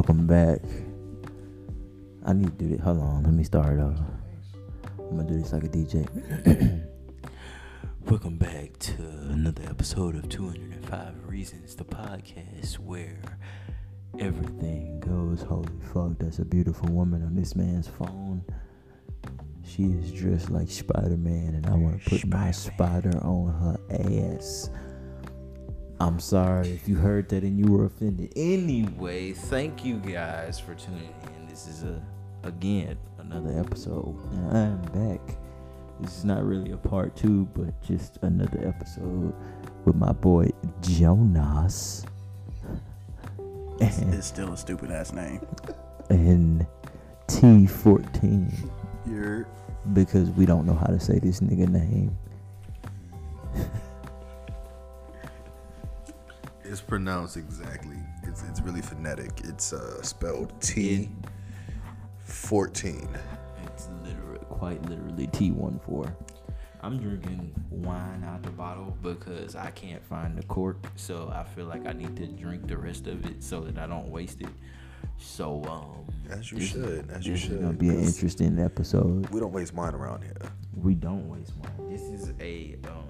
Welcome back. I need to do this. Hold on, let me start off. I'm gonna do this like a DJ. Welcome back to another episode of 205 Reasons, the podcast where everything goes. Holy fuck, that's a beautiful woman on this man's phone. She is dressed like Spider Man, and I want to put my spider on her ass. I'm sorry if you heard that and you were offended. Anyway, thank you guys for tuning in. This is a again another episode, and I am back. This is not really a part two, but just another episode with my boy Jonas. It's, it's still a stupid ass name. and T14 You're because we don't know how to say this nigga name. It's pronounced exactly. It's it's really phonetic. It's uh, spelled T fourteen. It's literally, quite literally T14. I'm drinking wine out the bottle because I can't find the cork, so I feel like I need to drink the rest of it so that I don't waste it. So, um, As you this- should. As you should. gonna be an interesting episode. We don't waste wine around here. We don't waste wine. This is a um.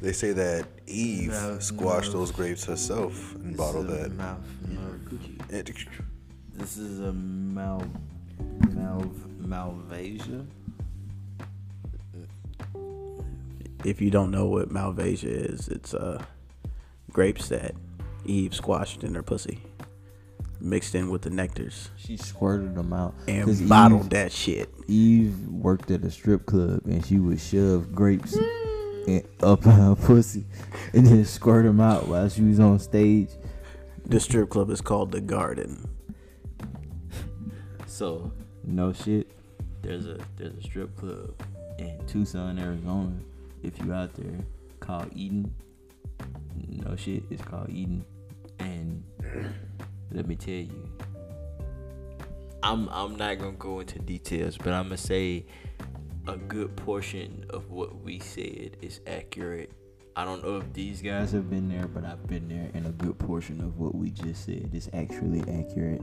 They say that Eve Mouth- squashed mouth. those grapes herself and bottled this is a that. Mouth, mouth, It- this is a mal, mal, malvasia. if you don't know what Malvasia is, it's uh grapes that Eve squashed in her pussy, mixed in with the nectars, She squirted them out and bottled Eve- that shit. Eve worked at a strip club and she would shove grapes in, up in her pussy and then squirt them out while she was on stage. The strip club is called the Garden. So no shit. There's a there's a strip club in Tucson, Arizona. If you out there, called Eden. No shit, it's called Eden. And let me tell you, I'm I'm not gonna go into details, but I'm gonna say a good portion of what we said is accurate. I don't know if these guys have been there, but I've been there, and a good portion of what we just said is actually accurate.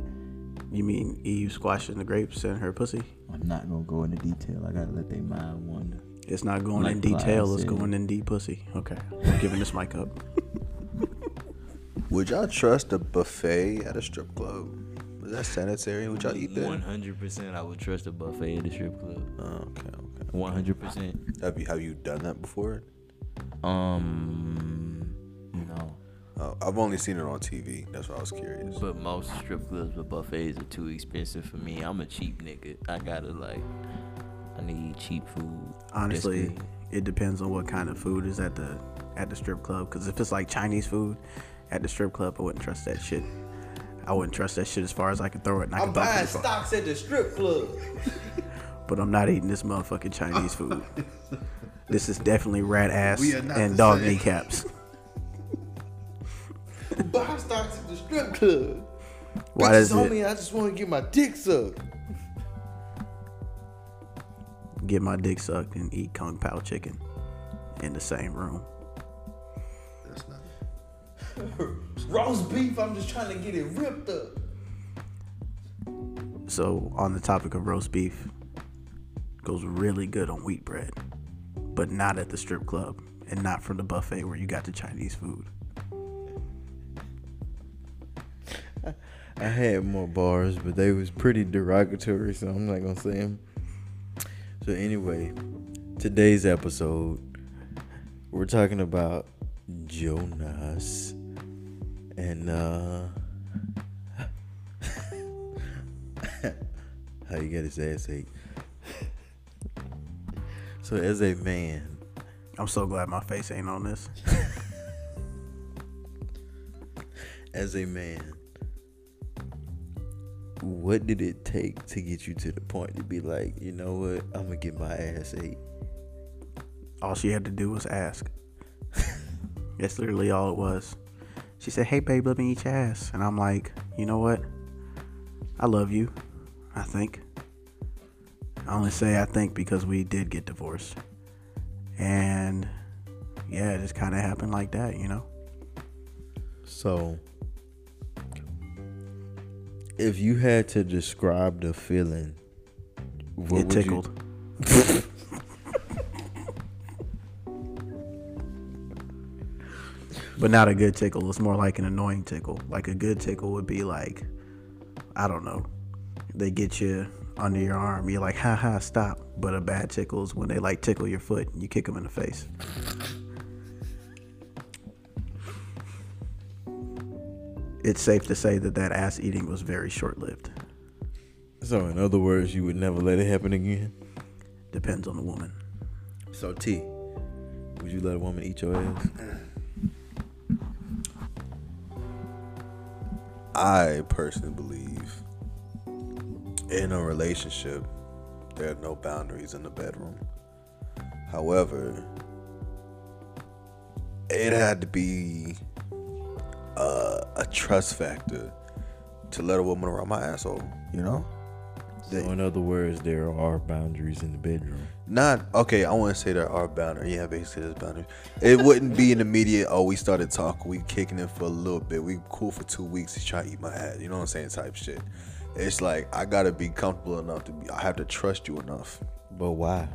You mean Eve squashing the grapes and her pussy? I'm not gonna go into detail. I gotta let their mind wander. It's not going Like in Clyde detail. It's going in deep pussy. Okay, I'm giving this mic up. Would y'all trust a buffet at a strip club? Is that sanitary? Would y'all eat that? hundred percent, I would trust a buffet at a strip club. Oh, okay, okay. One hundred percent. Have you have you done that before? Um, no. Uh, I've only seen it on TV. That's why I was curious. But most strip clubs with buffets are too expensive for me. I'm a cheap nigga. I gotta like, I need cheap food. Honestly, it depends on what kind of food is at the at the strip club. Because if it's like Chinese food at the strip club, I wouldn't trust that shit. I wouldn't trust that shit as far as I can throw it. And I can throw it pretty far. at the strip club. But I'm not eating this motherfucking Chinese food. this is definitely rat ass We are not and dog same. kneecaps. Buy stocks at the strip club. Why Bitches does it me, I just want to get my dick sucked. get my dick sucked and eat kung pao chicken in the same room? That's not. Roast beef, I'm just trying to get it ripped up. So on the topic of roast beef, goes really good on wheat bread, but not at the strip club and not from the buffet where you got the Chinese food. I had more bars, but they was pretty derogatory, so I'm not gonna say them. So anyway, today's episode, we're talking about Jonas, and uh, how you get his ass ate. So as a man, I'm so glad my face ain't on this. as a man, what did it take to get you to the point to be like, you know what, I'm gonna get my ass ate? All she had to do was ask. That's literally all it was. She said, Hey, babe, let me eat your ass. And I'm like, You know what? I love you. I think. I only say I think because we did get divorced. And yeah, it just kind of happened like that, you know? So, if you had to describe the feeling, what It would you- but not a good tickle. It's more like an annoying tickle. Like a good tickle would be like, I don't know, they get you under your arm. You're like, ha ha, stop. But a bad tickle is when they like tickle your foot and you kick them in the face. It's safe to say that that ass eating was very short lived. So, in other words, you would never let it happen again. Depends on the woman. So, T, would you let a woman eat your ass? I personally believe in a relationship, there are no boundaries in the bedroom. However, it had to be uh, a trust factor to let a woman around my asshole, you know? So, in other words, there are boundaries in the bedroom. Not okay. I want to say there are boundaries. Yeah, basically there's boundaries. It wouldn't be an immediate. Oh, we started talking. We kicking it for a little bit. We cool for two weeks. He's trying to eat my ass. You know what I'm saying? Type shit. It's like I gotta be comfortable enough to be. I have to trust you enough. But why?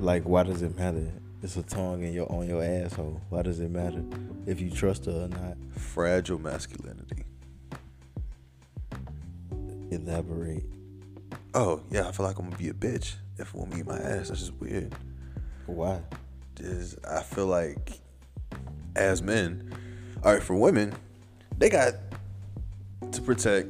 Like, why does it matter? It's a tongue in your on your asshole. Why does it matter if you trust her or not? Fragile masculinity. Elaborate. Oh yeah, I feel like I'm gonna be a bitch if woman eat my ass. That's just weird. Why? Is I feel like as men, all right, for women, they got to protect.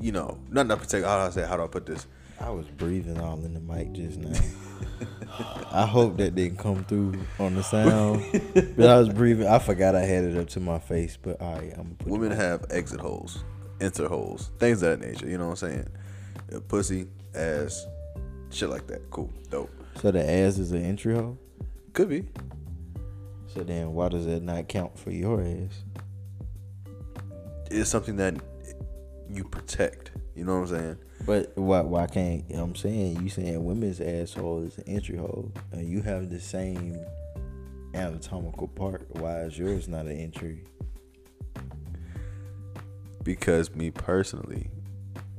You know, not not protect. How do I say? How do I put this? I was breathing all in the mic just now. I hope that didn't come through on the sound. but I was breathing. I forgot I had it up to my face. But all right, I'm put Women have exit holes, enter holes, things of that nature. You know what I'm saying? Pussy, ass, shit like that. Cool, dope. So the ass is an entry hole. Could be. So then, why does that not count for your ass? It's something that you protect. You know what I'm saying? But why? Why can't you know I'm saying you saying women's asshole is an entry hole, and you have the same anatomical part. Why is yours not an entry? Because me personally,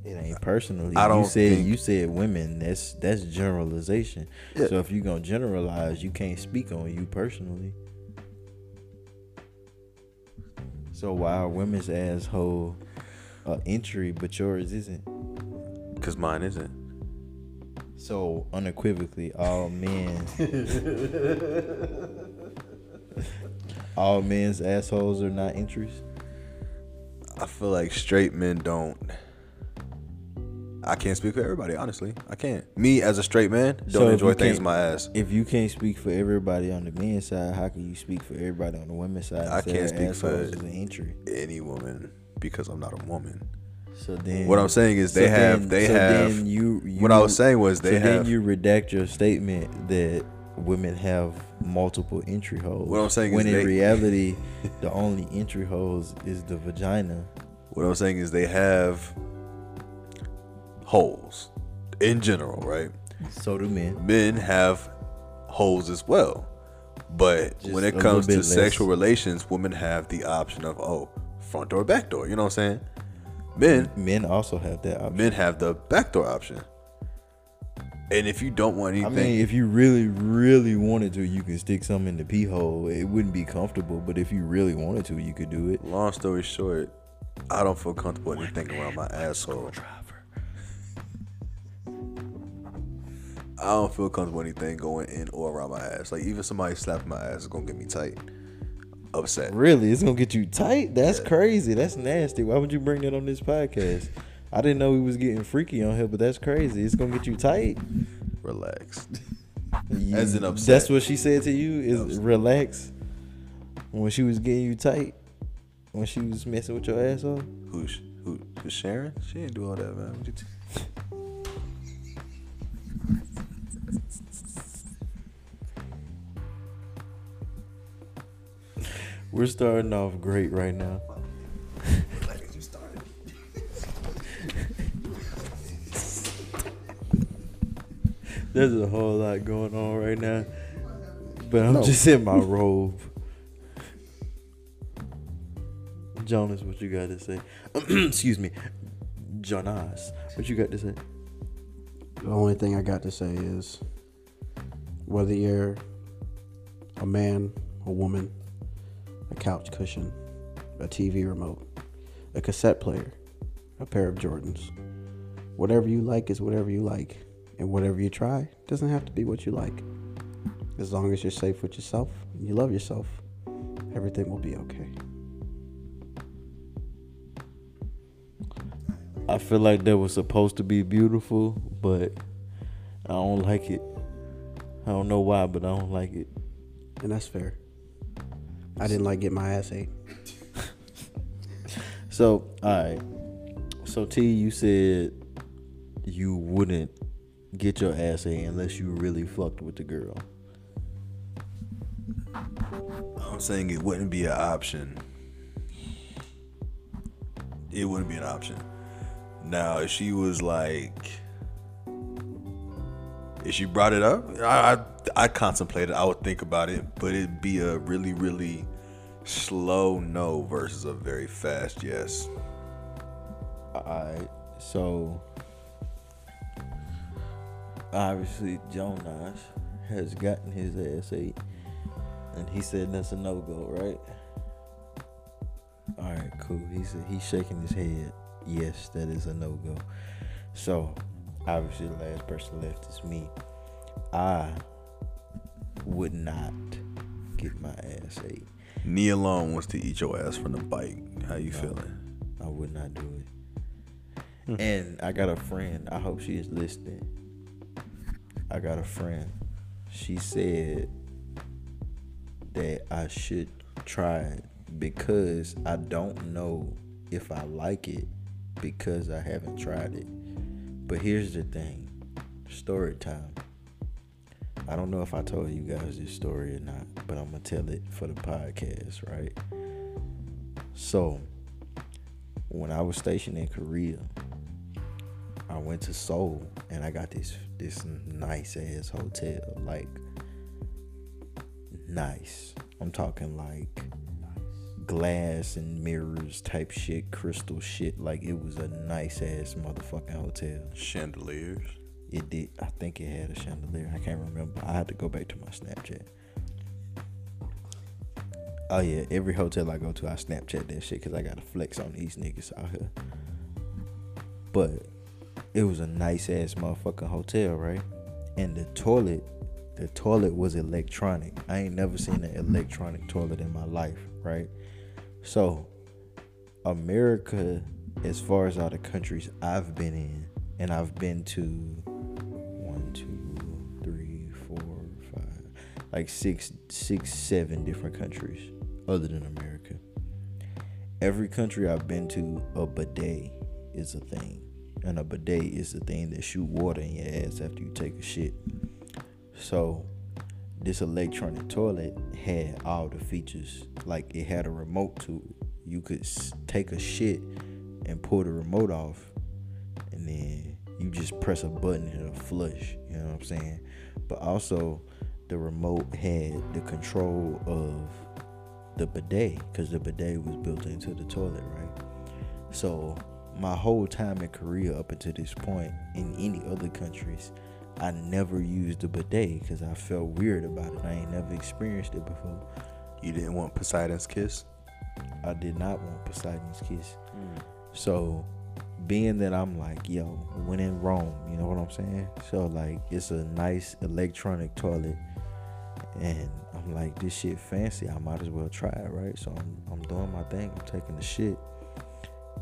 It ain't personally. I don't You said think- you said women. That's that's generalization. Yeah. So if you gonna generalize, you can't speak on you personally. So why are women's asshole a entry, but yours isn't? because mine isn't. So unequivocally, all men, all men's assholes are not entries. I feel like straight men don't. I can't speak for everybody, honestly. I can't. Me as a straight man don't So enjoy things in my ass. If you can't speak for everybody on the men's side, how can you speak for everybody on the women's side? I can't speak for- an entry. Any woman because I'm not a woman. So then, What I'm saying is they so have then- they so have. Then you, you, what I was saying was they so have. then you redact your statement that women have multiple entry holes. What I'm saying is when in they- reality, the only entry holes is the vagina. What I'm saying is they have holes in general, right? So do men. Men have holes as well. But Just when it comes to less. sexual relations, women have the option of oh, front door, back door. You know what I'm saying? Men Men also have that option. men have the back door option. And if you don't want anything, I mean, if you really, really wanted to, you could stick something in the pee hole. It wouldn't be comfortable, but if you really wanted to, you could do it. long story short, I don't feel comfortable anything around my asshole. I don't feel comfortable with anything going in or around my ass. Like even somebody slapping my ass is gonna get me tight, upset. Really, it's gonna get you tight. That's crazy. That's nasty. Why would you bring that on this podcast? I didn't know we was getting freaky on here, but that's crazy. It's gonna get you tight. Relax. You- As in upset. That's what she said to you. Is Upset. relax. When she was getting you tight, when she was messing with your asshole. Who's who? Who's Sharon? She didn't do all that, man. We're starting off great right now. There's a whole lot going on right now, but I'm just in my robe. Jonas, what you got to say? Excuse me, Jonas, what you got to say? The only thing I got to say is whether you're a man, a woman, a couch cushion, a TV remote, a cassette player, a pair of Jordans, whatever you like is whatever you like. And whatever you try doesn't have to be what you like. As long as you're safe with yourself and you love yourself, everything will be okay. I feel like that was supposed to be beautiful, but I don't like it. I don't know why, but I don't like it. And that's fair. I didn't like get my ass ate. So, all right. So, T, you said you wouldn't get your ass ate unless you really fucked with the girl. I'm saying it wouldn't be an option. It wouldn't be an option. Now, if she was like, if she brought it up, I I, I contemplated. I would think about it, but it'd be a really really slow no versus a very fast yes. Alright, so obviously Jonas has gotten his ass ate, and he said that's a no go, right? All right, cool. He said he's shaking his head. Yes, that is a no go. So obviously the last person left is me. I would not get my ass ate. Knee alone wants to eat your ass from the bike. How you No. feeling? I would not do it. Hmm. And I got a friend. I hope she is listening. I got a friend. She said that I should try it because I don't know if I like it because I haven't tried it. But here's the thing story time. I don't know if I told you guys this story or not, but I'm going to tell it for the podcast, right? So, when I was stationed in Korea, I went to Seoul and I got this this nice ass hotel, like nice. I'm talking like glass and mirrors type shit, crystal shit. Like it was a nice ass motherfucking hotel. Chandeliers. It did. I think it had a chandelier. I can't remember. I had to go back to my Snapchat. Oh yeah, every hotel I go to, I Snapchat that shit because I got to flex on these niggas out here. But it was a nice ass motherfucking hotel, right? And the toilet, the toilet was electronic. I ain't never seen an electronic toilet in my life, right? So, America, as far as all the countries I've been in, and I've been to one, two, three, four, five, like six, six, seven different countries other than America. Every country I've been to, a bidet is a thing. And a bidet is the thing that shoot water in your ass after you take a shit. So this electronic toilet had all the features. Like it had a remote to it. You could take a shit and pull the remote off, and then you just press a button and it'll flush. You know what I'm saying? But also, the remote had the control of the bidet because the bidet was built into the toilet, right? So my whole time in Korea up until this point, in any other countries, I never used a bidet because I felt weird about it. I ain't never experienced it before. You didn't want Poseidon's kiss? I did not want Poseidon's kiss. Mm. So, being that I'm like, yo, when in Rome, you know what I'm saying? So, like, it's a nice electronic toilet, and I'm like, this shit fancy. I might as well try it, right? So I'm, I'm doing my thing. I'm taking the shit,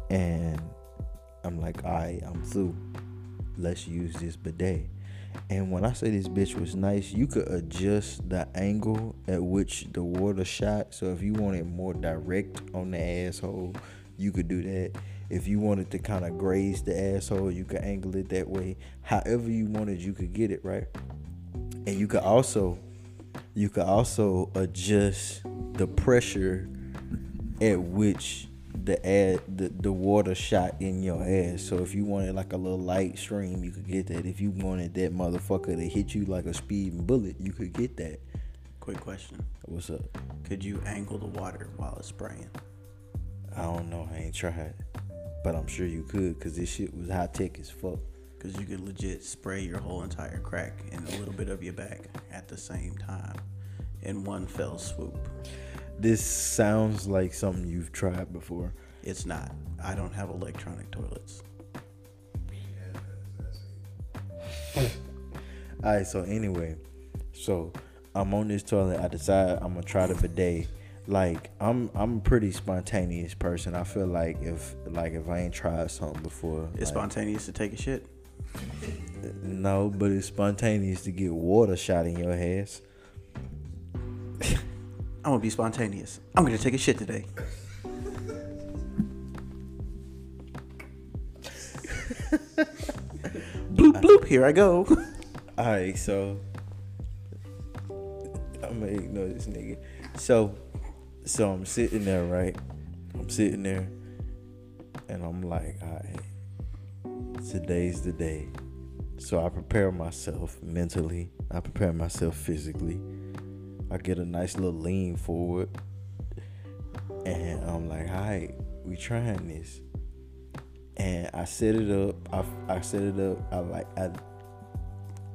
and I'm like, all right, I'm through. Let's use this bidet. And when I say this bitch was nice, you could adjust the angle at which the water shot. So if you want it more direct on the asshole, you could do that. If you wanted to kind of graze the asshole, you could angle it that way. However you wanted, you could get it right. And you could also, you could also adjust the pressure at which the ad the, the water shot in your ass. So if you wanted like a little light stream, you could get that. If you wanted that motherfucker to hit you like a speeding bullet, you could get that. Quick question. What's up? Could you angle the water while it's spraying? I don't know. I ain't tried, but I'm sure you could, cause this shit was high tech as fuck. Because you could legit spray your whole entire crack and a little bit of your back at the same time in one fell swoop. This sounds like something you've tried before. It's not. I don't have electronic toilets. All right. So anyway, so I'm on this toilet. I decide I'm gonna try the bidet. Like I'm, I'm a pretty spontaneous person. I feel like if, like if I ain't tried something before, It's like, spontaneous to take a shit. No, but it's spontaneous to get water shot in your ass. I'm gonna be spontaneous. I'm gonna take a shit today. bloop bloop. Here I go. All right, so I'm gonna ignore this nigga. So, so I'm sitting there, right? I'm sitting there, and I'm like, all right, today's the day. So I prepare myself mentally. I prepare myself physically. I get a nice little lean forward, and I'm like, all right, we trying this. And I set it up. I, I set it up. I like I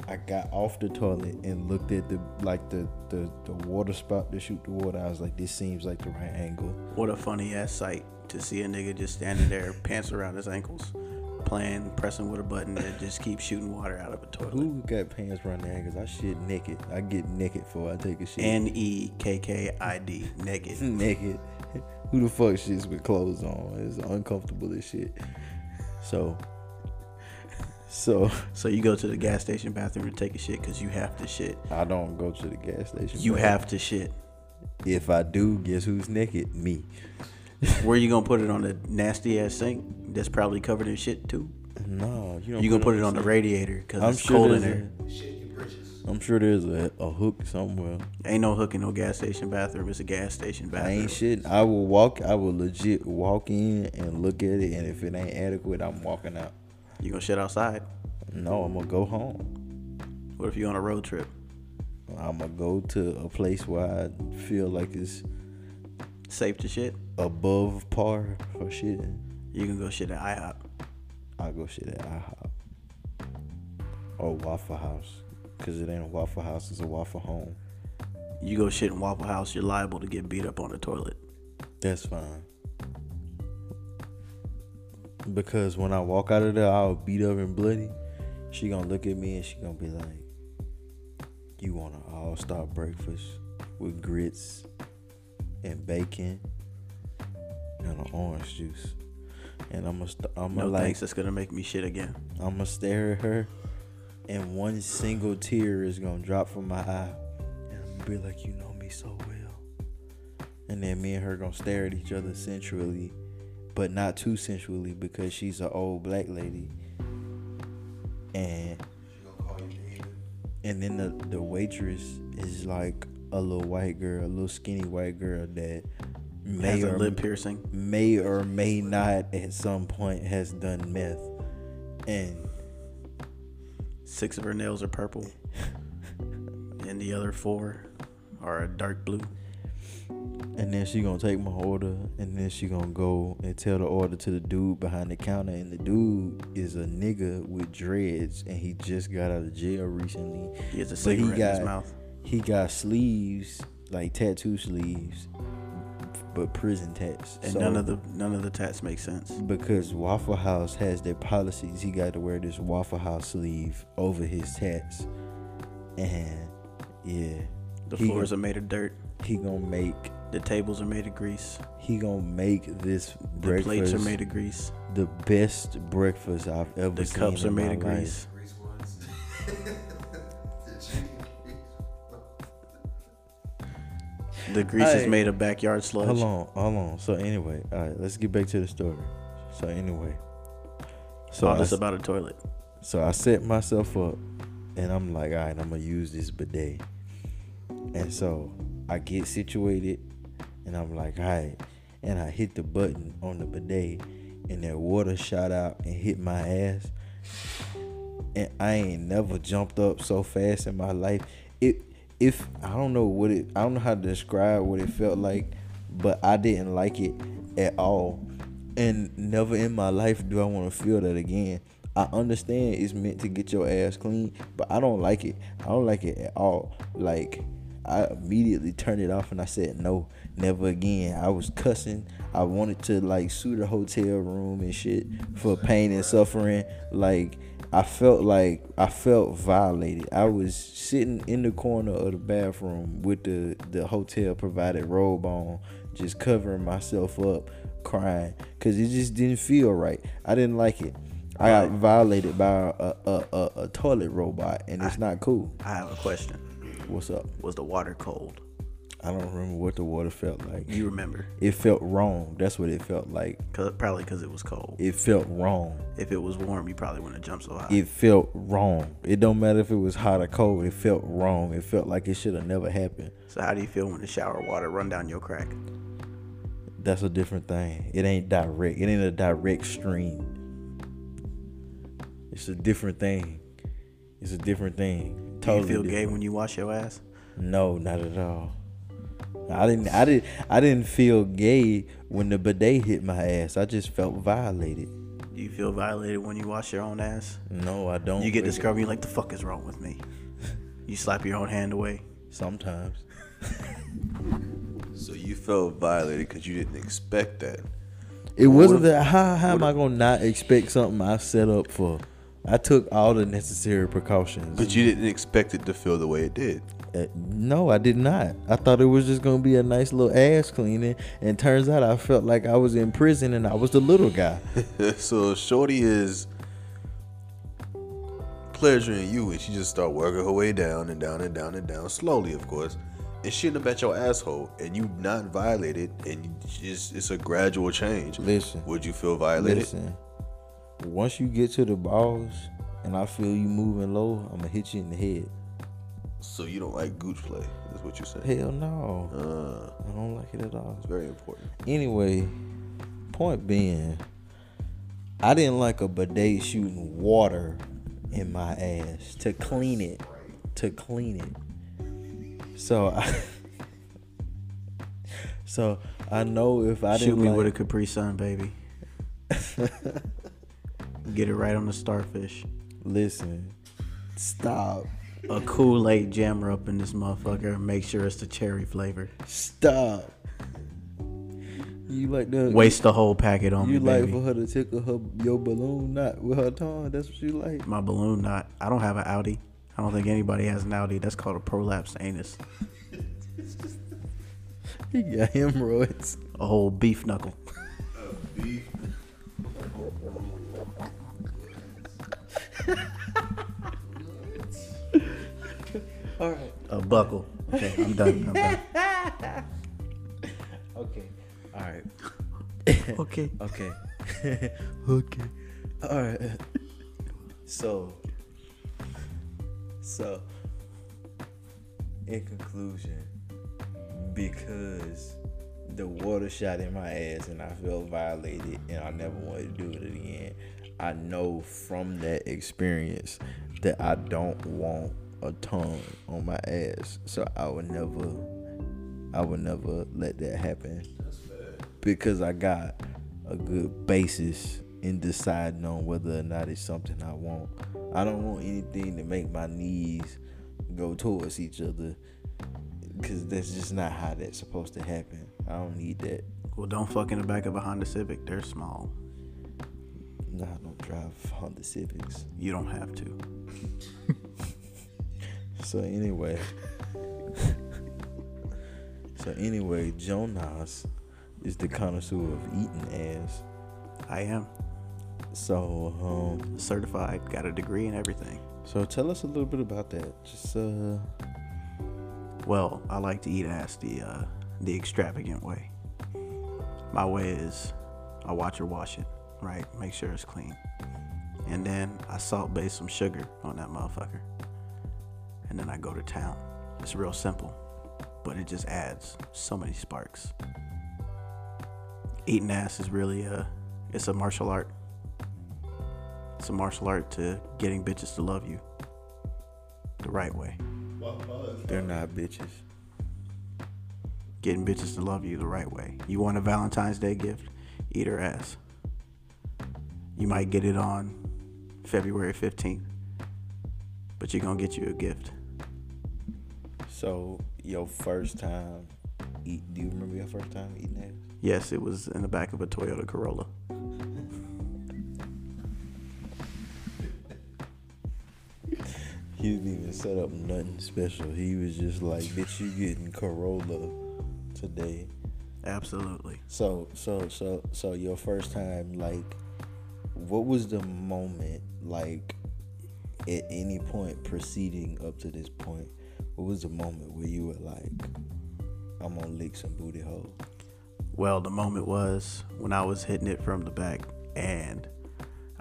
I got off the toilet and looked at the like the, the the water spout to shoot the water. I was like, this seems like the right angle. What a funny ass sight to see a nigga just standing there, pants around his ankles, playing, pressing with a button that just keeps shooting water out of a toilet. Who got pants around there? Cause I shit naked. I get naked before I take a shit. N E K K I D, naked. naked. Who the fuck shits with clothes on? It's uncomfortable as shit. So, so So you go to the gas station bathroom to take a shit because you have to shit. I don't go to the gas station. You but have to shit. If I do, guess who's naked? Me. Where you gonna put it on the nasty ass sink that's probably covered in shit too? No, you don't. You gonna put it on the radiator because I'm it's sure cold in there. a- I'm sure there's a, a hook somewhere. Ain't no hook in no gas station bathroom. It's a gas station I bathroom. ain't shit. I will walk. I will legit walk in and look at it, and if it ain't adequate, I'm walking out. You gonna shit outside? No, I'm gonna go home. What if you on a road trip? I'm gonna go to a place where I feel like it's Safe to shit? above par for shitting. You can go shit at IHOP. I go shit at IHOP or Waffle House, cause it ain't a Waffle House. It's a Waffle Home. You go shit in Waffle House, you're liable to get beat up on the toilet. That's fine. Because when I walk out of there, I'll beat up and bloody. She gonna look at me and she gonna be like, "You want an all-star breakfast with grits and bacon and an orange juice?" And I'm gonna, st- I'm gonna like, thanks, that's gonna make me shit again. I'm gonna stare at her, and one single tear is gonna drop from my eye, and I'm gonna be like, "You know me so well." And then me and her gonna stare at each other sensually, but not too sensually because she's an old black lady. And and then the the waitress is like a little white girl, a little skinny white girl that may Has a or lip piercing. may or may not at some point has done meth, and Six of her nails are purple, and the other four are a dark blue. And then she gonna take my order, and then she gonna go and tell the order to the dude behind the counter. And the dude is a nigga with dreads, and he just got out of jail recently. He has a But he cigarette in his mouth. He got sleeves, like tattoo sleeves, but prison tats. And So, none of the none of the tats make sense. because Waffle House has their policies, he got to wear this Waffle House sleeve over his tats, and yeah, The he floors gon- are made of dirt. he gonna make The tables are made of grease. he gonna make this The breakfast plates are made of grease. the best breakfast I've ever The seen. The cups are in made my of grease. The grease is Hey. made of backyard sludge. Hold on, hold on. So anyway, all right, let's get back to the story. So anyway, so All I, this about a toilet. so I set myself up, and I'm like, all right, I'm gonna use this bidet. And so I get situated, and I'm like, all right, and I hit the button on the bidet, and that water shot out and hit my ass. And I ain't never jumped up so fast in my life. It if I don't know what it I don't know how to describe what it felt like, but I didn't like it. at all. And never in my life do I want to feel that again. I understand it's meant to get your ass clean, but I don't like it. I don't like it at all. Like I immediately turned it off and I said no, never again. I was cussing. I wanted to like sue the hotel room and shit for pain and suffering. Like I felt like I felt violated. I was sitting in the corner of the bathroom with the the hotel provided robe on, just covering myself up, crying because it just didn't feel right. I didn't like it. I got violated by a a, a, a toilet robot, and it's not cool. I have a question. What's up? Was the water cold? I don't remember what the water felt like. You remember? It felt wrong. That's what it felt like. Cause, probably because it was cold. It felt wrong. If it was warm, you probably wouldn't have jumped so high. It felt wrong. It don't matter if it was hot or cold. It felt wrong. It felt like it should have never happened. so how do you feel when the shower water run down your crack? That's a different thing. It ain't direct. It ain't a direct stream. It's a different thing. It's a different thing. Do you Totally feel gay when you wash your ass? No, not at all. I didn't. I didn't. I didn't feel gay when the bidet hit my ass. I just felt violated. Do you feel violated when you wash your own ass? No, I don't. You get discovered, you're like, the fuck is wrong with me? You slap your own hand away. sometimes. So you felt violated because you didn't expect that. It wasn't that. How, how am I gonna not expect something I set up for? I took all the necessary precautions. But you didn't expect it to feel the way it did. Uh, no, I did not. I thought it was just gonna be a nice little ass cleaning, and turns out I felt like I was in prison and I was the little guy. so Shorty is pleasuring you, and she just start working her way down and down and down and down slowly, of course, and shitting up at your asshole, and you not violated, and just it's a gradual change. Listen, Would you feel violated? listen. Once you get to the balls, and I feel you moving low, I'm gonna hit you in the head. So you don't like gooch play? Is what you're saying? Hell no, Uh, I don't like it at all. it's very important. Anyway, point being, I didn't like a bidet shooting water in my ass to clean it, to clean it. So I, so I know if I Shoot didn't me like, with a Capri Sun, baby. Get it right on the starfish. listen, stop, A Kool Aid jammer up in this motherfucker. Make sure it's the cherry flavor. stop. You like the Waste the whole packet on You me, You like baby. for her to tickle her your balloon knot with her tongue? That's what you like. My balloon knot. I don't have an Audi. I don't think anybody has an Audi. That's called a prolapsed anus. He got hemorrhoids. A whole beef knuckle. All right. A buckle. Okay, I'm done. I'm done. Okay. All right. Okay. Okay. okay. All right. So. So. In conclusion, because the water shot in my ass and I felt violated and I never wanted to do it again, I know from that experience that I don't want a tongue on my ass. So I would never I would never let that happen. Because I got a good basis in deciding on whether or not it's something I want. I don't want anything to make my knees go towards each other. Cause that's just not how that's supposed to happen. I don't need that. Well, don't fuck in the back of a Honda Civic. They're small. No, I don't drive Honda Civics. You don't have to. So anyway, so anyway, Jonas is the connoisseur of eating ass. I am So um, certified. Got a degree and everything. so tell us a little bit about that. Just uh, Well, I like to eat ass the uh, the extravagant way. My way is I watch her wash it, right? Make sure it's clean. And then I salt base some sugar on that motherfucker. And then I go to town. It's real simple, but it just adds so many sparks. Eating ass is really a it's a martial art. It's a martial art to getting bitches to love you the right way. they're not bitches. getting bitches to love you the right way. You want a Valentine's Day gift? Eat her ass. You might get it on February 15th, but you're going to get you a gift. So your first time eat? Do you remember your first time eating ass? Yes, it was in the back of a Toyota Corolla. He didn't even set up nothing special. He was just like, "Bitch, you getting Corolla today?" Absolutely. So, so, so, so your first time, like, what was the moment, like, at any point proceeding up to this point? What was the moment where you were like, "I'm gonna lick some booty hole"? Well, the moment was when I was hitting it from the back and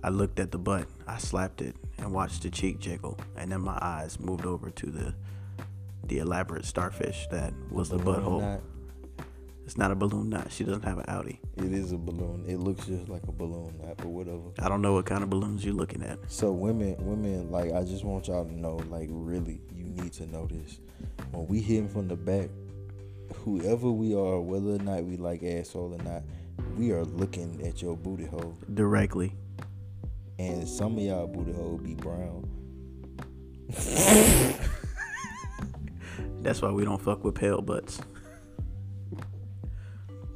I looked at the butt, I slapped it and watched the cheek jiggle, and then my eyes moved over to the the elaborate starfish that was the butthole. knot? It's not a balloon knot. She doesn't have an Audi. It is a balloon. It looks just like a balloon knot, but whatever. I don't know what kind of balloons you're looking at. So women, women, like I just want y'all to know, like really, you need to know this. When we hit from the back, whoever we are, whether or not we like asshole or not, we are looking at your booty hole, Directly. and some of y'all booty hole be brown. That's why we don't fuck with pale butts.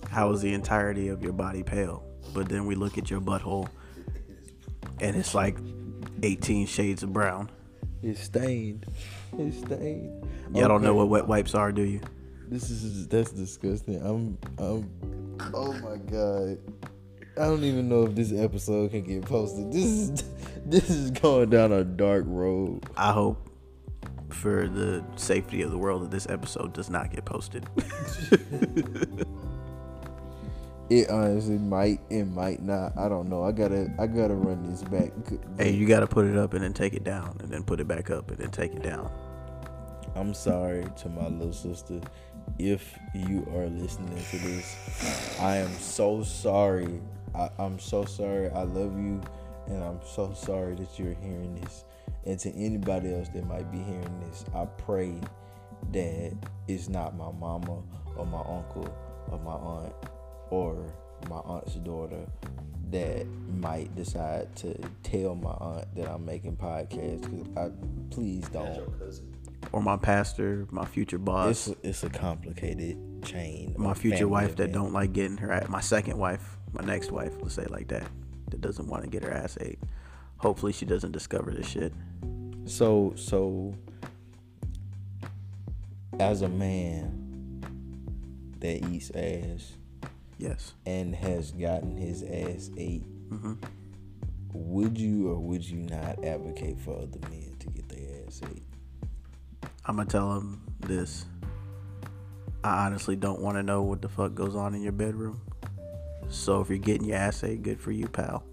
How is the entirety of your body pale? But then we look at your butthole and it's like 18 shades of brown. It's stained. It's stained. Y'all don't know what wet wipes are, do you? This is that's disgusting. I'm I'm oh my god. I don't even know if this episode can get posted. This is this is going down a dark road. I hope for the safety of the world that this episode does not get posted. It honestly might, it might not. I don't know. I gotta I gotta run this back. hey, you got to put it up and then take it down and then put it back up and then take it down. I'm sorry to my little sister. If you are listening to this, I am so sorry. I, I'm so sorry. I love you, and I'm so sorry that you're hearing this. And to anybody else that might be hearing this, I pray that it's not my mama or my uncle or my aunt or my aunt's daughter that might decide to tell my aunt that I'm making podcasts. Cause I please don't. Or my pastor, my future boss, It's a, it's a complicated chain. my future wife that events. don't like getting her a- my second wife, my next wife, let's say like that, that doesn't want to get her ass ate. Hopefully she doesn't discover this shit. So so as a man that eats ass Yes. and has gotten his ass ate, hmm would you or would you not advocate for other men to get their ass ate? I'm gonna tell him this. I honestly don't want to know what the fuck goes on in your bedroom. So if you're getting your ass ate, good for you, pal.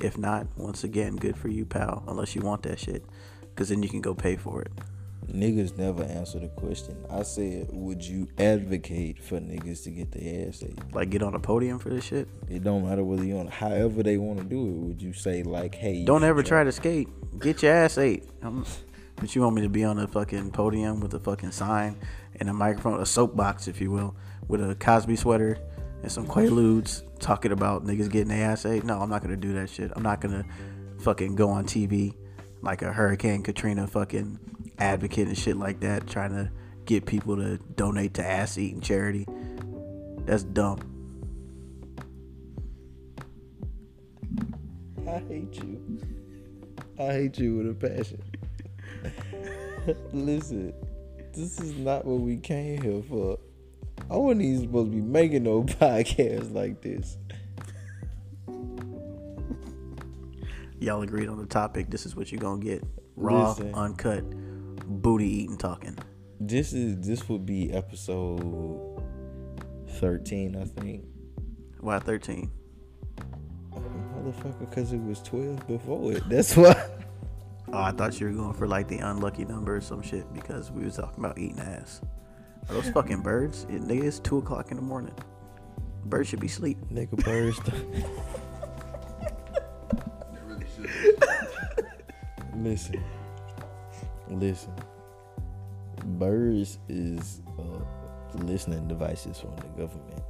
If not, once again, good for you, pal. Unless you want that shit, because then you can go pay for it. Niggas never answer the question. I said, would you advocate for niggas to get their ass ate? Like get on a podium for this shit. It don't matter whether you on however they want to do it. Would you say like, hey, Don't ever try to skate. Get your ass ate. I'm- but you want me to be on a fucking podium with a fucking sign and a microphone, a soapbox, if you will, with a Cosby sweater and some Quaaludes talking about niggas getting their ass ate? No, I'm not gonna do that shit. I'm not gonna fucking go on TV like a Hurricane Katrina fucking advocate and shit like that, trying to get people to donate to ass eating charity. That's dumb. I hate you. I hate you with a passion. Listen, this is not what we came here for. I wasn't even supposed to be making no podcast like this. Y'all agreed on the topic. This is what you're gonna get. Raw, Listen. uncut, booty eating talking. This is this would be episode thirteen, I think. Why 13? Motherfucker, because it was twelve before it. That's why. Oh, I thought you were going for like the unlucky number or some shit because we was talking about eating ass. Are those fucking birds? It, nigga, it's 2 o'clock in the morning. Birds should be asleep. Nigga birds. listen, listen. Birds is uh, listening devices from the government.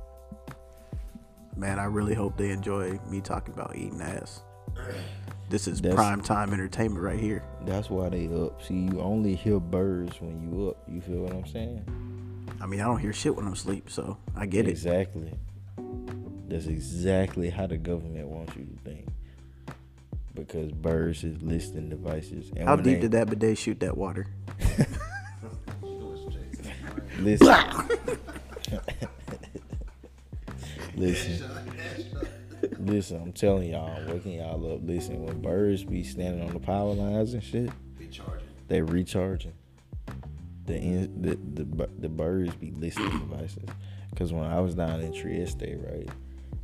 Man, I really hope they enjoy me talking about eating ass. This is That's- prime time entertainment right here. That's why they up. See, you only hear birds when you up. You feel what I'm saying? I mean, I don't hear shit when I'm asleep, so I get it. Exactly. That's exactly how the government wants you to think. Because birds is listening devices. And How deep they- did that bidet shoot that water? Listen. Listen. Listen, I'm telling y'all, I'm waking y'all up. Listen, when birds be standing on the power lines and shit, they recharging. The in, the, the the birds be listening devices. Cause when I was down in Trieste, right,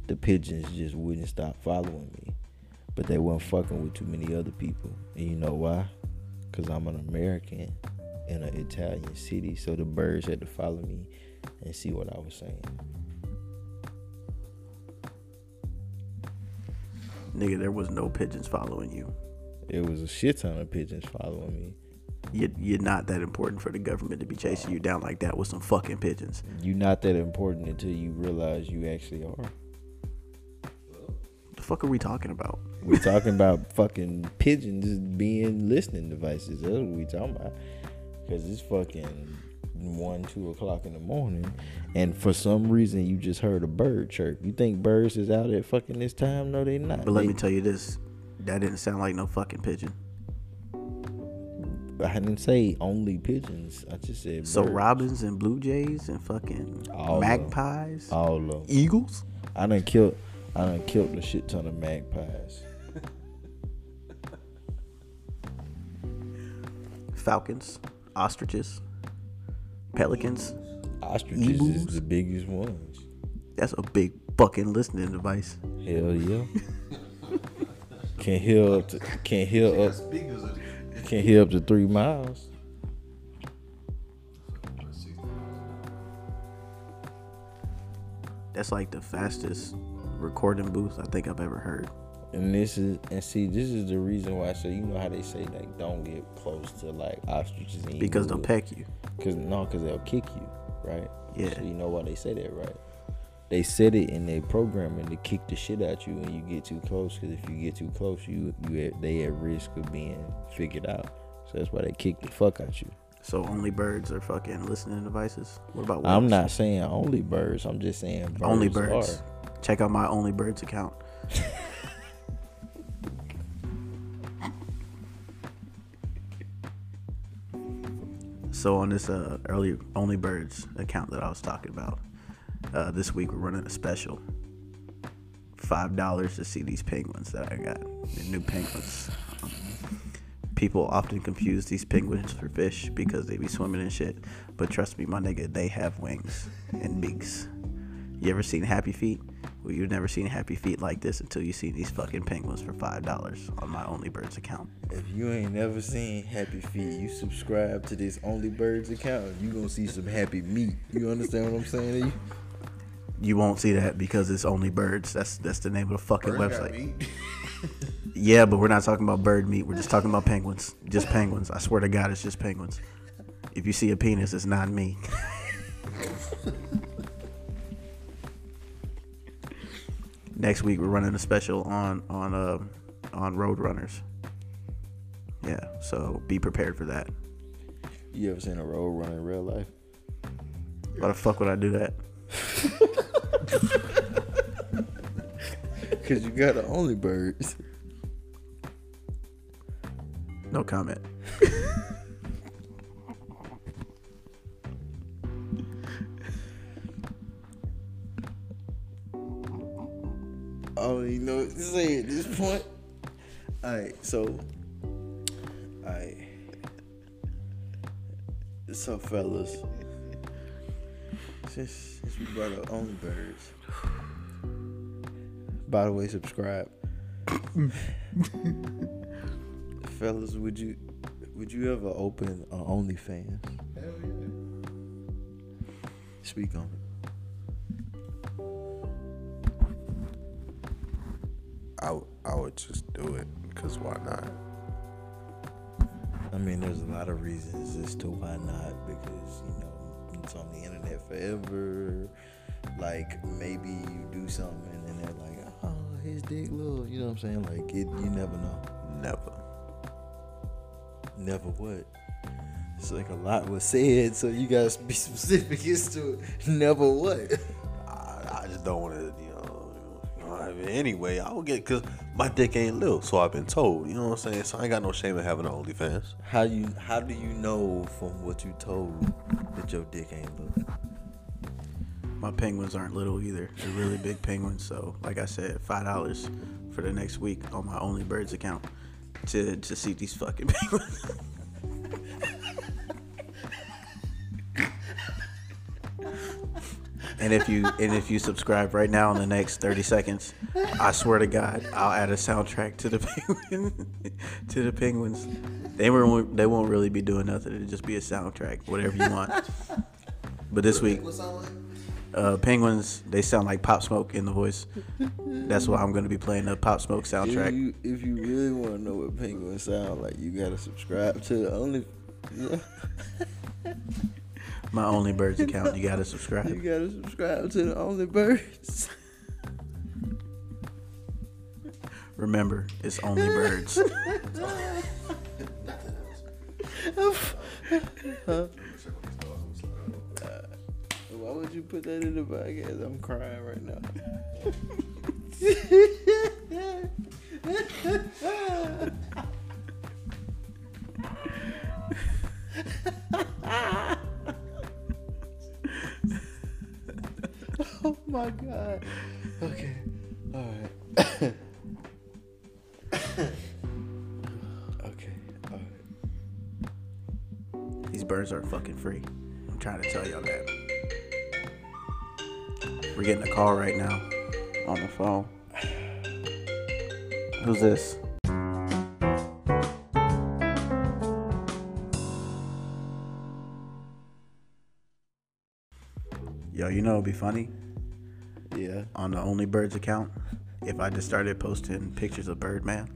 the pigeons just wouldn't stop following me, but they weren't fucking with too many other people. And you know why? Cause I'm an American in an Italian city, so the birds had to follow me and see what I was saying. Nigga, there was no pigeons following you. It was a shit ton of pigeons following me. You, you're not that important for the government to be chasing you down like that with some fucking pigeons. You're not that important until you realize you actually are. The fuck are we talking about? We're talking about fucking pigeons being listening devices. That's what we talking about. Cause it's fucking one, two o'clock in the morning, and for some reason you just heard a bird chirp. You think birds is out at fucking this time? No, they not. But let They- me tell you this, that didn't sound like no fucking pigeon. I didn't say only pigeons. I just said So robins and blue jays and fucking All of magpies, all of them. eagles. I done killed. I done killed a shit ton of magpies. falcons, ostriches, pelicans. Ostriches Emus? is the biggest ones. That's a big fucking listening device. Hell yeah. can hear up to can hear up can hear up to three miles. That's like the fastest recording booth I think I've ever heard. And this is and see this is the reason why. So you know how they say like don't get close to like ostriches and Because they'll peck you. Cause no, cause they'll kick you, right? Yeah. So you know why they say that, right? They said it in their programming to kick the shit out you when you get too close. Cause if you get too close, you you at, they at risk of being figured out. So that's why they kick the fuck out you. So only birds are fucking listening devices. What about I'm not saying only birds. I'm just saying birds only birds. Are. Check out my only birds account. so on this uh, early only birds account that I was talking about, uh, this week we're running a special. Five dollars to see these penguins that I got. The new penguins. People often confuse these penguins for fish because they be swimming and shit. But trust me, my nigga, they have wings and beaks. You ever seen Happy Feet? Well, you've never seen Happy Feet like this until you see these fucking penguins for five dollars on my Only Birds account. If you ain't never seen Happy Feet, you subscribe to this Only Birds account. You gonna see some happy meat. You understand what I'm saying? To you? You won't see that because it's Only Birds. That's that's the name of the fucking Birds got website. Yeah, but we're not talking about bird meat. We're just talking about penguins. Just penguins. I swear to God, it's just penguins. If you see a penis, it's not me. Next week we're running a special on on uh on road runners. Yeah, so be prepared for that. You ever seen a road runner in real life? Why the fuck would I do that? Cause you got the Only Birds. No comment. I don't even know what to say at this point. Alright, so Alright. So fellas. Since, since we brought up Only Birds. By the way, subscribe. fellas, would you would you ever open an OnlyFans? Hell yeah. Speak on it. I, I would just do it because why not? I mean, there's a lot of reasons as to why not. Because you know, it's on the internet forever. Like maybe you do something and then they're like, oh, his dick little. You know what I'm saying? Like it, you never know. Never. Never what. It's like a lot was said, so you gotta be specific as to never what. I, I just don't want to, anyway, I will get because my dick ain't little, so I've been told. You know what I'm saying? So I ain't got no shame in having an OnlyFans. How you? How do you know from what you told that your dick ain't little? My penguins aren't little either. They're really big penguins. So, like I said, five dollars for the next week on my Only Birds account to to see these fucking penguins. And if you and if you subscribe right now in the next thirty seconds, I swear to God, I'll add a soundtrack to the penguin to the penguins. They won't they won't really be doing nothing. It'll just be a soundtrack, whatever you want. But this week, uh, penguins they sound like Pop Smoke in the voice. That's why I'm gonna be playing the Pop Smoke If soundtrack. you, if you really want to know what penguins sound like, you gotta subscribe to the only. Yeah, My Only Birds account. You gotta subscribe. you gotta subscribe to the Only Birds. Remember, it's Only Birds. Why would you put that in the podcast? I'm crying right now. my god. Okay. All right. okay. All right. These birds are fucking free. I'm trying to tell y'all that. We're getting a call right now on the phone. Who's this? Yo, you know it'd be funny. On the Only Birds account if I just started posting pictures of Birdman.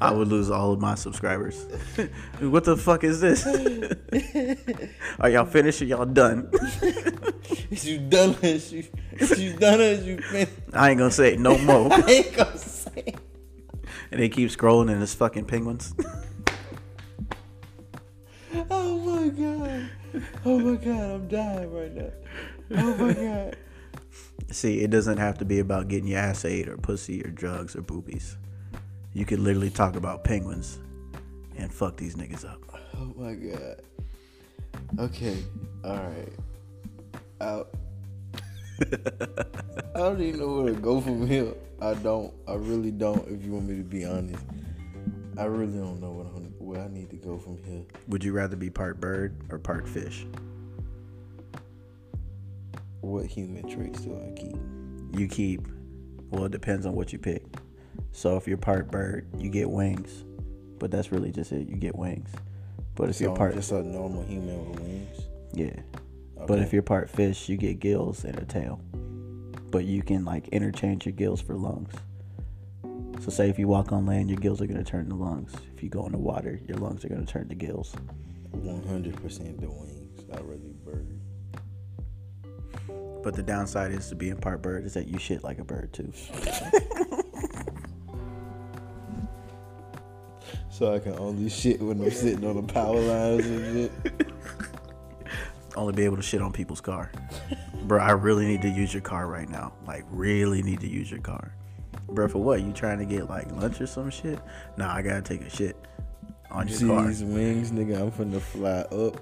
I would lose all of my subscribers. what the fuck is this? Are y'all finished or y'all done? Is you done as you is you done as you finished? I ain't gonna say it no more. I ain't gonna say. And they keep scrolling and it's fucking penguins. God, I'm dying right now. Oh my god. See, it doesn't have to be about getting your ass ate or pussy or drugs or boobies. You could literally talk about penguins and fuck these niggas up. Oh my god. Okay. Alright. Out. I don't even know where to go from here. I don't. I really don't, if you want me to be honest. I really don't know what I'm, where I need to go from here. Would you rather be part bird or part fish? What human traits do I keep? You keep, well, it depends on what you pick. So if you're part bird, you get wings, but that's really just it. You get wings. But if So you're part, just a normal human with wings. yeah. But if you're part fish, you get gills and a tail. But you can like interchange your gills for lungs. So say if you walk on land, your gills are gonna turn to lungs. If you go in the water, your lungs are gonna turn to gills. 100% the wings. I really bird. But the downside is to being part bird is that you shit like a bird too. So I can only shit when I'm sitting on the power lines and shit. Only be able to shit on people's car. Bro, I really need to use your car right now. Like really need to use your car. Bro, for what? You trying to get like lunch or some shit? Nah, I gotta take a shit on your See car. these wings, nigga. I'm finna fly up,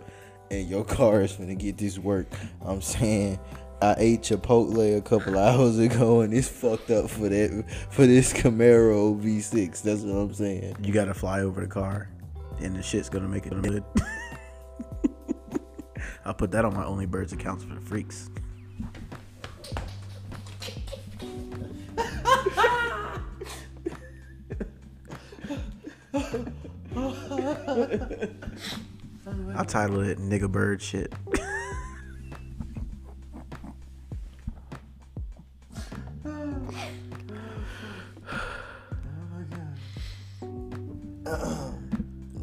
and your car is finna get this work. I'm saying, I ate Chipotle a couple hours ago, and it's fucked up for that for this Camaro V6. That's what I'm saying. You gotta fly over the car, and the shit's gonna make it good. I'll put that on my Only Birds accounts for the freaks. I'll title it "Nigga Bird Shit."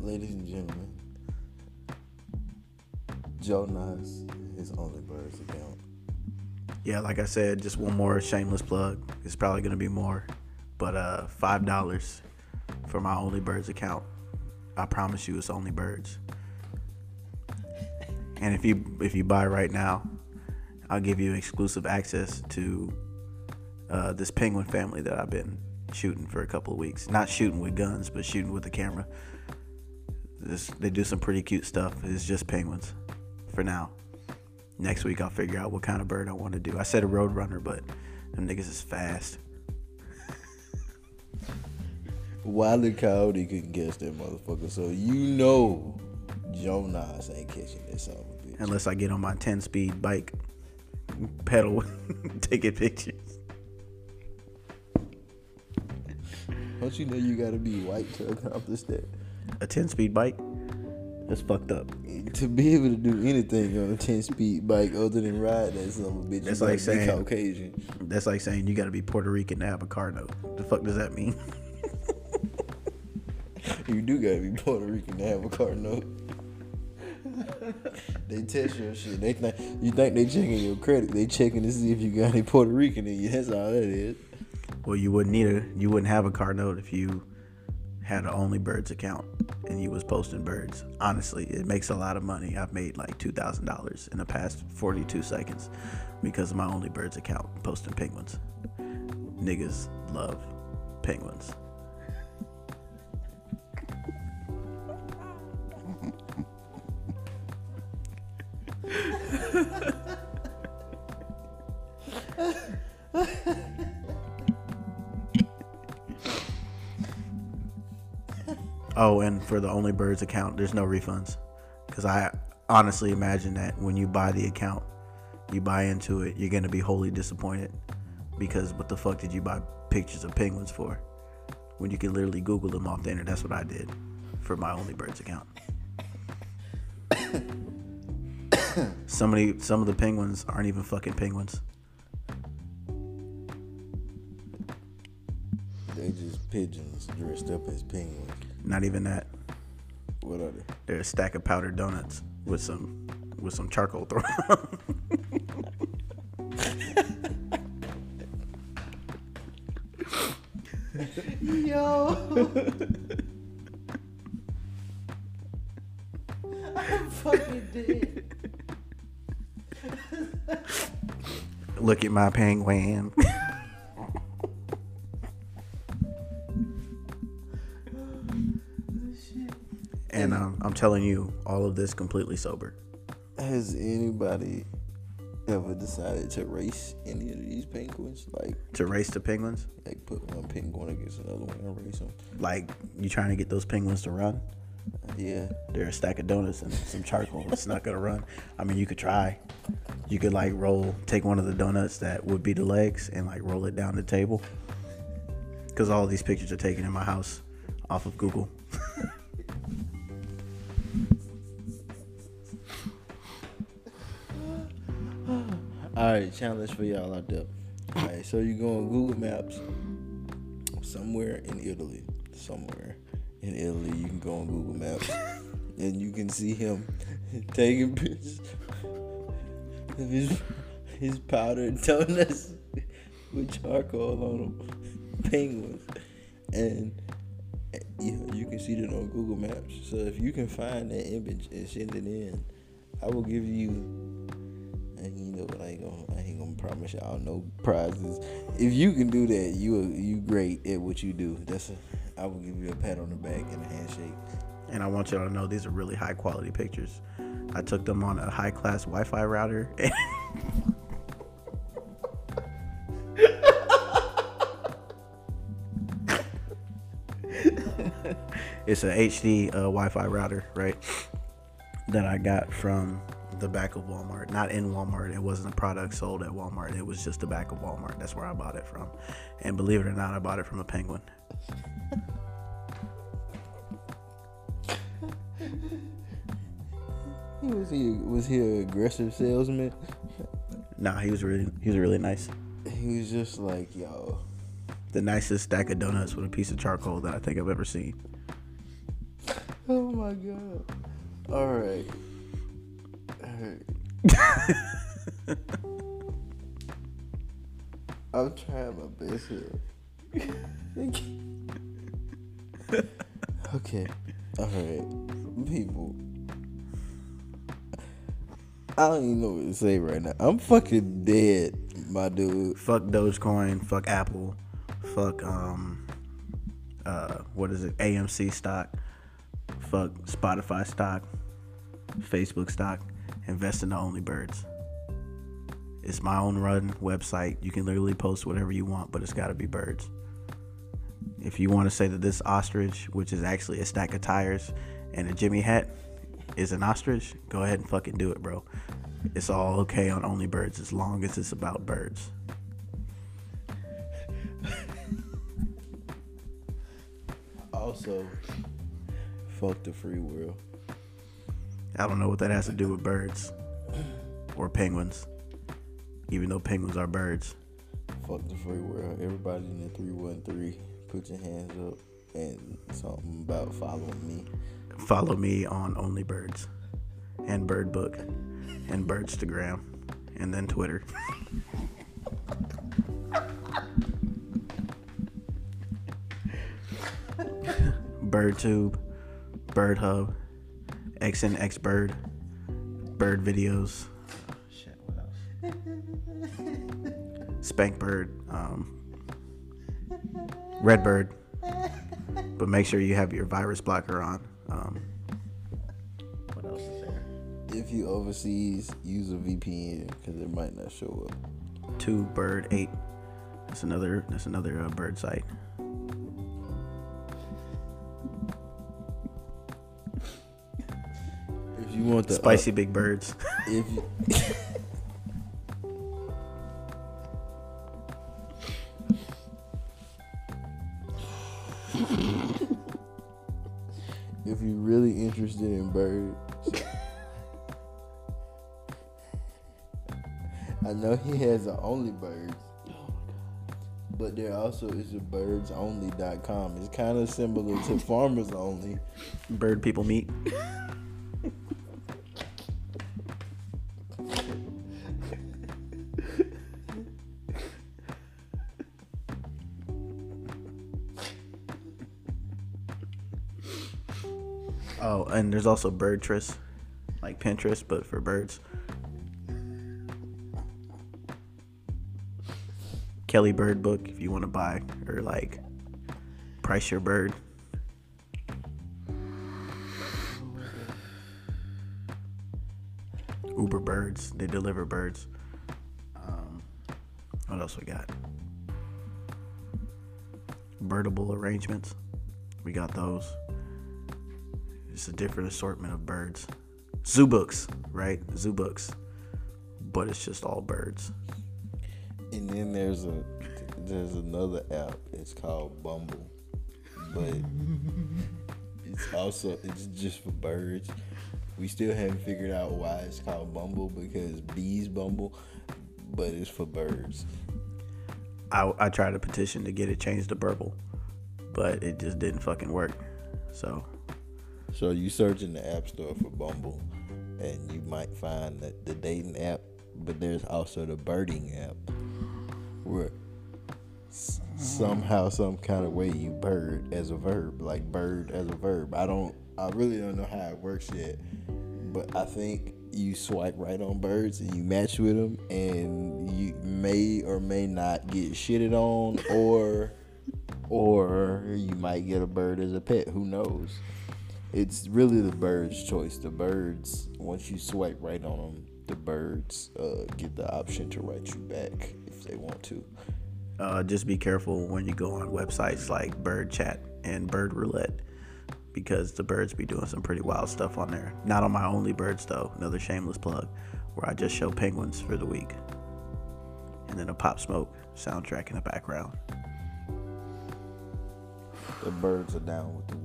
Ladies and gentlemen, Joe Nas, his only birds account. Yeah, like I said, just one more shameless plug. It's probably gonna be more, but uh, five dollars for my Only Birds account. I promise you, it's Only Birds. And if you if you buy right now, I'll give you exclusive access to uh, this penguin family that I've been shooting for a couple of weeks. Not shooting with guns, but shooting with the camera. This, they do some pretty cute stuff. It's just penguins for now. Next week I'll figure out what kind of bird I want to do. I said a roadrunner, but them niggas is fast. Wiley Coyote couldn't catch that motherfucker, so you know Joe Nas ain't catching this son of a bitch. Unless I get on my 10 speed bike, pedal, taking pictures. You know you gotta be white to accomplish that? A 10 speed bike? That's fucked up. To be able to do anything on a 10 speed bike other than ride that son of a bitch, That's like saying- Caucasian. That's like saying you gotta be Puerto Rican to have a car note. The fuck does that mean? You do gotta be Puerto Rican to have a car note. they test your shit. They think you think they checking your credit. They checking to see if you got any Puerto Rican in you. That's all that is. Well, you wouldn't need a, you wouldn't have a car note if you had an Only Birds account and you was posting birds. Honestly, it makes a lot of money. I've made like two thousand dollars in the past forty-two seconds because of my Only Birds account posting penguins. Niggas love penguins. Oh, and for the Only Birds account, there's no refunds. Because I honestly imagine that when you buy the account, you buy into it, you're going to be wholly disappointed. Because what the fuck did you buy pictures of penguins for? When you can literally Google them off the internet. That's what I did for my Only Birds account. some of the, some of the penguins aren't even fucking penguins. They just pigeons dressed up as penguins. Not even that. What are they? They're a stack of powdered donuts with some with some charcoal thrown. Yo, I'm fucking dead. Look at my penguin. Telling you, all of this completely sober. Has anybody ever decided to race any of these penguins? Like, To race the penguins, like put one penguin against another one and race them? like you trying to get those penguins to run. Yeah. They're a stack of donuts and some charcoal. It's not gonna run. I mean, you could try. You could like roll, take one of the donuts that would be the legs and like roll it down the table. Cause all these pictures are taken in my house off of Google. Right, challenge for y'all out there. All right, so you go on Google Maps somewhere in Italy, somewhere in Italy. You can go on Google Maps and you can see him taking pictures of his his powdered donuts with charcoal on them, penguins, and you know, you can see that on Google Maps. So if you can find that image and send it in, I will give you you know, I ain't gonna, I ain't gonna promise y'all no prizes. If you can do that, you you great at what you do. That's a, I will give you a pat on the back and a handshake. And I want y'all to know these are really high quality pictures. I took them on a high class Wi Fi router. it's an HD uh, Wi Fi router, right? That I got from the back of Walmart. Not in Walmart. It wasn't a product sold at Walmart. It was just the back of Walmart. That's where I bought it from. And believe it or not, I bought it from a penguin. Was he was he an aggressive salesman? Nah, he was really he was really nice. He was just like, yo, the nicest stack of donuts with a piece of charcoal that I think I've ever seen. Oh my god. All I'm trying my best here. okay. All right. People. I don't even know what to say right now. I'm fucking dead, my dude. Fuck Dogecoin. Fuck Apple. Fuck um. Uh, what is it? AMC stock. Fuck Spotify stock. Facebook stock. Invest in the Only Birds. It's my own run website. You can literally post whatever you want, but it's got to be birds. If you want to say that this ostrich, which is actually a stack of tires and a Jimmy hat, is an ostrich, go ahead and fucking do it, bro. It's all okay on Only Birds as long as it's about birds. Also, fuck the free world. I don't know what that has to do with birds or penguins, even though penguins are birds. Fuck the free world. Everybody in the 313, put your hands up and something about following me. Follow me on Only Birds and Bird Book and Birdstagram and then Twitter. BirdTube, BirdHub, XNX Bird, Bird Videos. shit, what else? Spank Bird, um, Redbird. But make sure you have your virus blocker on. Um, what else is there? If you overseas, use a VPN because it might not show up. Two Bird Eight. That's another. That's another uh, bird site. You want the uh, Spicy big birds. if you, if you're really interested in birds, I know he has a only birds. But there also is a birdsonly.com. It's kind of similar to farmers only. bird people meet. And there's also Birdtress, like Pinterest, but for birds. Kelly Bird Book, if you want to buy or like price your bird. Uber Birds, they deliver birds. Um, what else we got? Birdable arrangements, we got those. It's a different assortment of birds. Zoo books, right? Zoo books, but it's just all birds. And then there's a there's another app. It's called Bumble, but it's also it's just for birds. We still haven't figured out why it's called Bumble because bees bumble, but it's for birds. I, I tried a petition to get it changed to Burble, but it just didn't fucking work. So So you search in the app store for Bumble, and you might find that the dating app, but there's also the birding app, where somehow, some kind of way you bird as a verb, like bird as a verb. I don't, I really don't know how it works yet, but I think you swipe right on birds and you match with them, and you may or may not get shitted on, or, or you might get a bird as a pet. Who knows? It's really the bird's choice. The birds, once you swipe right on them, the birds uh, get the option to write you back if they want to. uh, just be careful when you go on websites like Bird Chat and Bird Roulette because the birds be doing some pretty wild stuff on there. Not on my only birds though. Another shameless plug where I just show penguins for the week, and then a Pop Smoke soundtrack in the background. The birds are down with the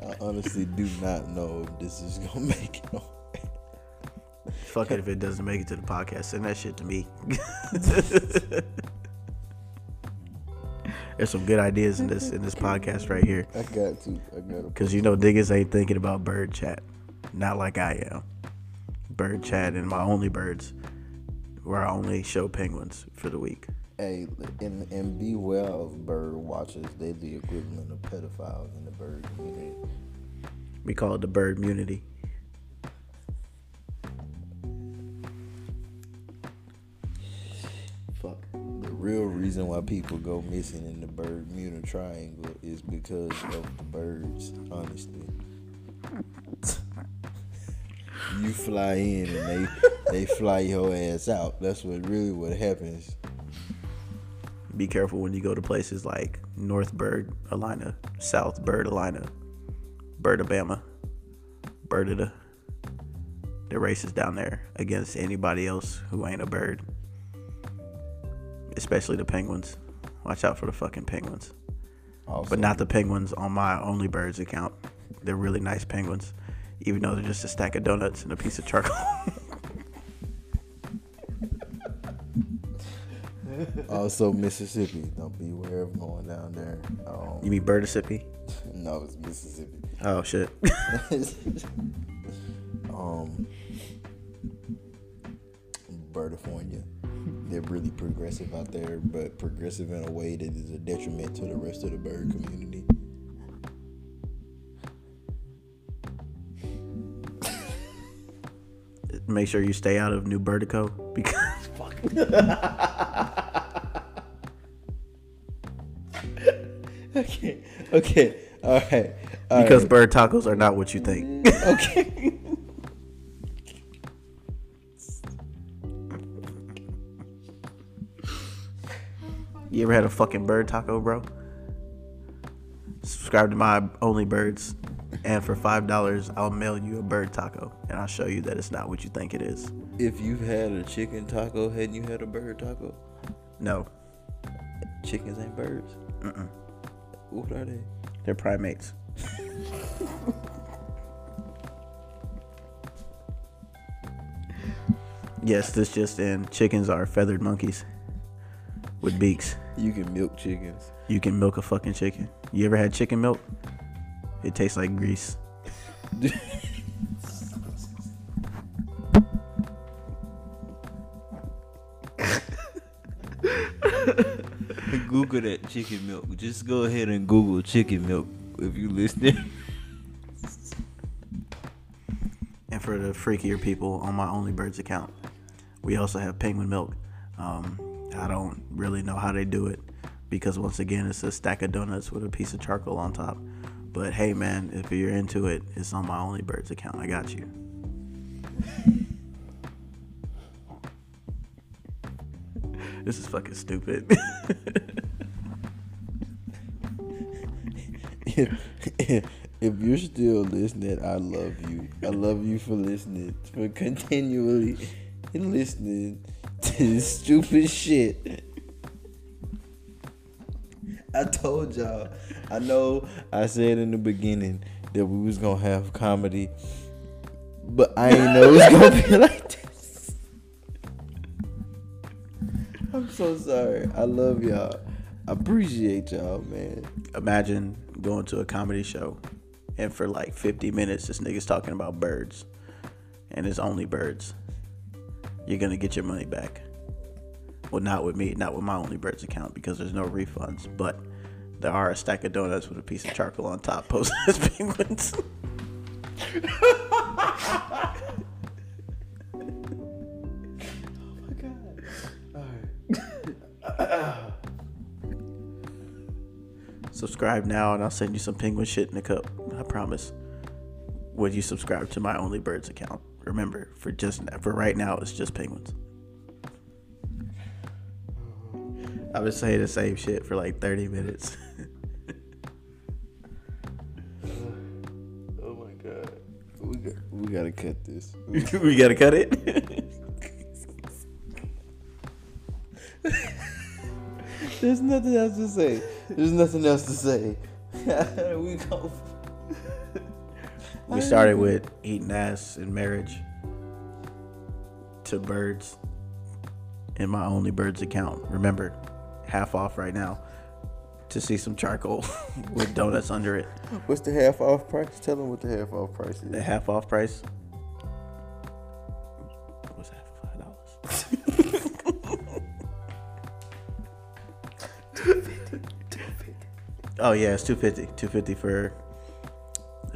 I honestly do not know if this is gonna make it on. Fuck it if it doesn't make it to the podcast. Send that shit to me. There's some good ideas in this in this podcast right here. I got to. I got to. Cause you know niggas ain't thinking about bird chat. Not like I am. Bird chat and my only birds. Where I only show penguins for the week. Hey, and and be well of bird watchers. They're the equivalent of pedophiles in the bird community. We call it the bird immunity. Fuck. The real reason why people go missing in the bird Bermuda Triangle is because of the birds. Honestly, you fly in and they they fly your ass out. That's what really what happens. Be careful when you go to places like North Bird, Alina, South Bird, Alina, Bird, Alabama, Birdida. They're racist down there against anybody else who ain't a bird. Especially the penguins. Watch out for the fucking penguins. Also, But not the penguins on my Only Birds account. They're really nice penguins, even though they're just a stack of donuts and a piece of charcoal. also Mississippi. Don't be aware of going down there. Um, you mean Birdissippi? no, it's Mississippi. Oh shit. um, Birdifornia. They're really progressive out there, but progressive in a way that is a detriment to the rest of the bird community. Make sure you stay out of New Birdico because Okay, okay, all right. all because right. bird tacos are not what you think. okay. You ever had a fucking bird taco, bro? Subscribe to my Only Birds, and for five dollars, I'll mail you a bird taco, and I'll show you that it's not what you think it is. If you've had a chicken taco, hadn't you had a bird taco? No, Chickens ain't birds. Mm-mm. What are they? they're primates. yes, this just in: chickens are feathered monkeys with beaks. You can milk chickens. You can milk a fucking chicken. You ever had chicken milk? It tastes like grease. Google that chicken milk. Just go ahead and Google chicken milk if you listening. And for the freakier people on my Only Birds account, we also have penguin milk. Um, I don't really know how they do it because once again, it's a stack of donuts with a piece of charcoal on top. But hey, man, if you're into it, it's on my Only Birds account. I got you. This is fucking stupid. if, you're still listening, I love you. I love you for listening, for continually listening to this stupid shit. I told y'all. I know I said in the beginning that we was gonna have comedy, but I ain't know it was gonna be like this. So sorry. I love y'all. I appreciate y'all, man. Imagine going to a comedy show and for like 50 minutes, this nigga's talking about birds and it's only birds. You're gonna get your money back. Well, not with me, not with my Only Birds account because there's no refunds, but there are a stack of donuts with a piece of charcoal on top posted as penguins. subscribe now and I'll send you some penguin shit in a cup. I promise. Would you subscribe to my Only Birds account? Remember, for just for right now, it's just penguins. I've been saying the same shit for like 30 minutes. Oh my god. We got, we gotta cut this. we gotta cut it. There's nothing else to say. There's nothing else to say. we go. we started with eating ass and marriage. to birds in my Only Birds account. Remember, half off right now to see some charcoal with donuts under it. What's the half off price? Tell them what the half off price is. The half off price was half of five oh yeah, it's two fifty. Two fifty for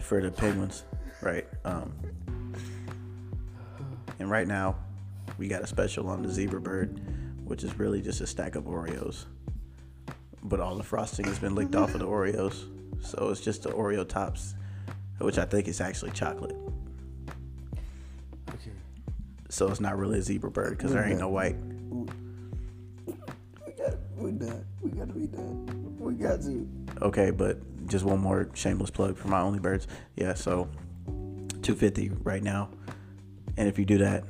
for the penguins, right? Um, and right now, we got a special on the zebra bird, which is really just a stack of Oreos, but all the frosting has been licked off of the Oreos, so it's just the Oreo tops, which I think is actually chocolate. Okay. So it's not really a zebra bird because there ain't no white. We got. We done. We got to be done. We got to. Okay, but just one more shameless plug for my only birds. Yeah, so 250 right now. And if you do that,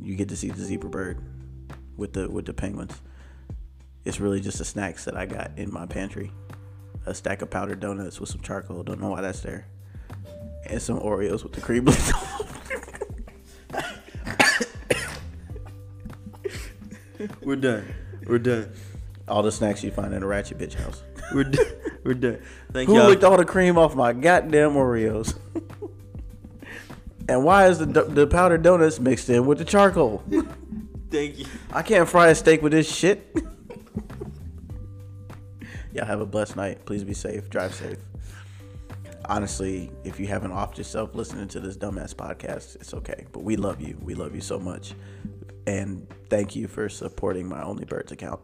you get to see the zebra bird with the with the penguins. It's really just the snacks that I got in my pantry. A stack of powdered donuts with some charcoal. Don't know why that's there. And some Oreos with the cream We're done. We're done. All the snacks you find in a ratchet bitch house. We're done. We're done. Thank Who y'all. licked all the cream off my goddamn Oreos? and why is the the powdered donuts mixed in with the charcoal? Thank you. I can't fry a steak with this shit. Y'all have a blessed night. Please be safe. Drive safe. Honestly, if you haven't offed yourself listening to this dumbass podcast, it's okay. But we love you. We love you so much. And thank you for supporting my Only Birds account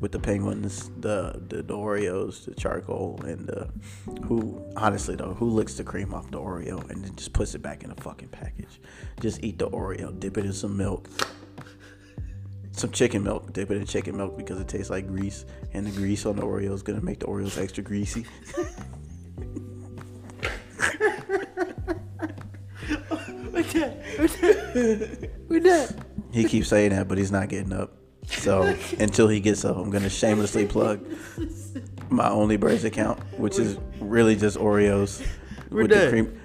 with the penguins, the the, the Oreos, the charcoal, and the who. Honestly though, who licks the cream off the Oreo and then just puts it back in a fucking package? Just eat the Oreo, dip it in some milk, some chicken milk. Dip it in chicken milk because it tastes like grease, and the grease on the Oreo is gonna make the Oreos extra greasy. We're done. He keeps saying that, but he's not getting up. So until he gets up, I'm gonna shamelessly plug my Only Birds account, which is really just Oreos We're with done. the cream.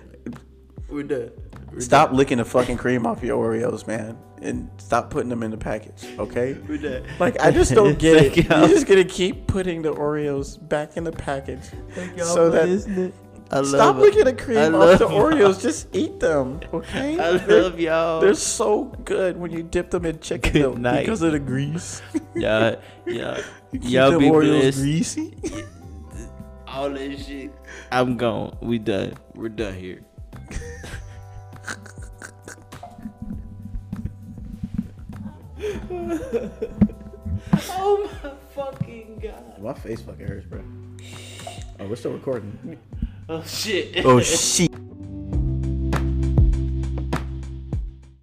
We're done. We're Stop licking the fucking cream off your Oreos, man, and stop putting them in the package, okay? Done. We're done. Like I just don't get it. Thank You're y'all. just gonna keep putting the Oreos back in the package, Thank y'all so for that listening. I love stop it. licking the I cream off love the y'all. Oreos. Just eat them, okay? I They're- love y'all. They're so good when you dip them in chicken Good milk night. because of the grease. y'all, y'all, You keep y'all them be Oreos blessed. greasy. All that shit. I'm gone. We done. We're done here. oh my fucking god. My face fucking hurts, bro. Oh, we're still recording. Oh shit. oh shit.